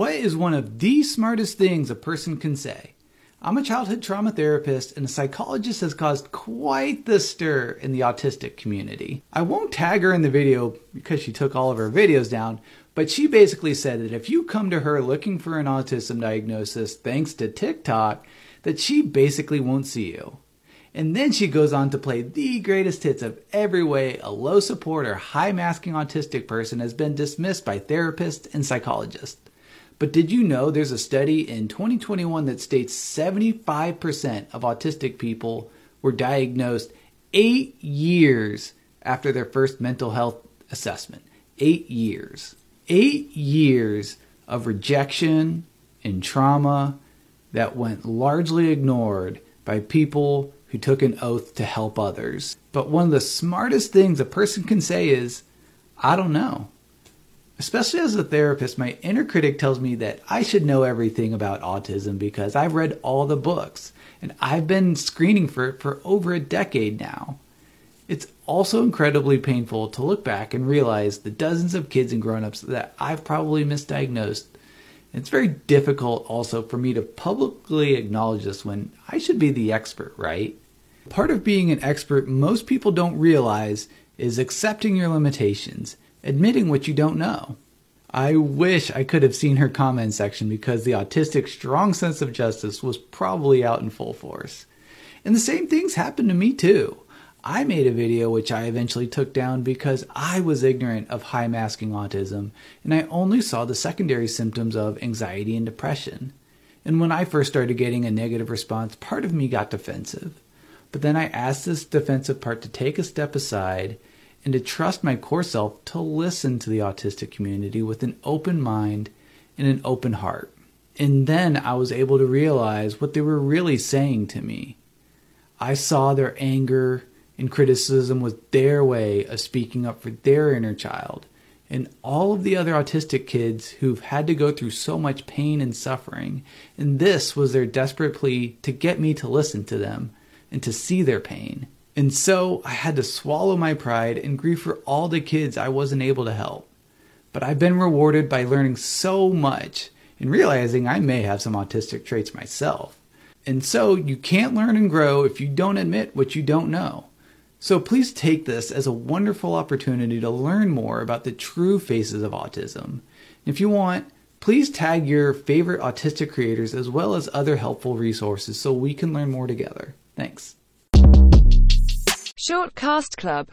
What is one of the smartest things a person can say? I'm a childhood trauma therapist, and a psychologist has caused quite the stir in the autistic community. I won't tag her in the video because she took all of her videos down, but she basically said that if you come to her looking for an autism diagnosis thanks to TikTok, that she basically won't see you. And then she goes on to play the greatest hits of every way a low support or high masking autistic person has been dismissed by therapists and psychologists. But did you know there's a study in 2021 that states 75% of autistic people were diagnosed eight years after their first mental health assessment? Eight years. Eight years of rejection and trauma that went largely ignored by people who took an oath to help others. But one of the smartest things a person can say is, I don't know. Especially as a therapist, my inner critic tells me that I should know everything about autism because I've read all the books and I've been screening for it for over a decade now. It's also incredibly painful to look back and realize the dozens of kids and grown-ups that I've probably misdiagnosed. It's very difficult also for me to publicly acknowledge this when I should be the expert, right? Part of being an expert most people don't realize is accepting your limitations admitting what you don't know. I wish I could have seen her comment section because the autistic strong sense of justice was probably out in full force. And the same things happened to me too. I made a video which I eventually took down because I was ignorant of high masking autism and I only saw the secondary symptoms of anxiety and depression. And when I first started getting a negative response, part of me got defensive. But then I asked this defensive part to take a step aside and to trust my core self to listen to the autistic community with an open mind and an open heart. And then I was able to realize what they were really saying to me. I saw their anger and criticism was their way of speaking up for their inner child. And all of the other autistic kids who've had to go through so much pain and suffering. And this was their desperate plea to get me to listen to them and to see their pain. And so I had to swallow my pride and grieve for all the kids I wasn't able to help. But I've been rewarded by learning so much and realizing I may have some autistic traits myself. And so you can't learn and grow if you don't admit what you don't know. So please take this as a wonderful opportunity to learn more about the true faces of autism. If you want, please tag your favorite autistic creators as well as other helpful resources so we can learn more together. Thanks. Short Cast Club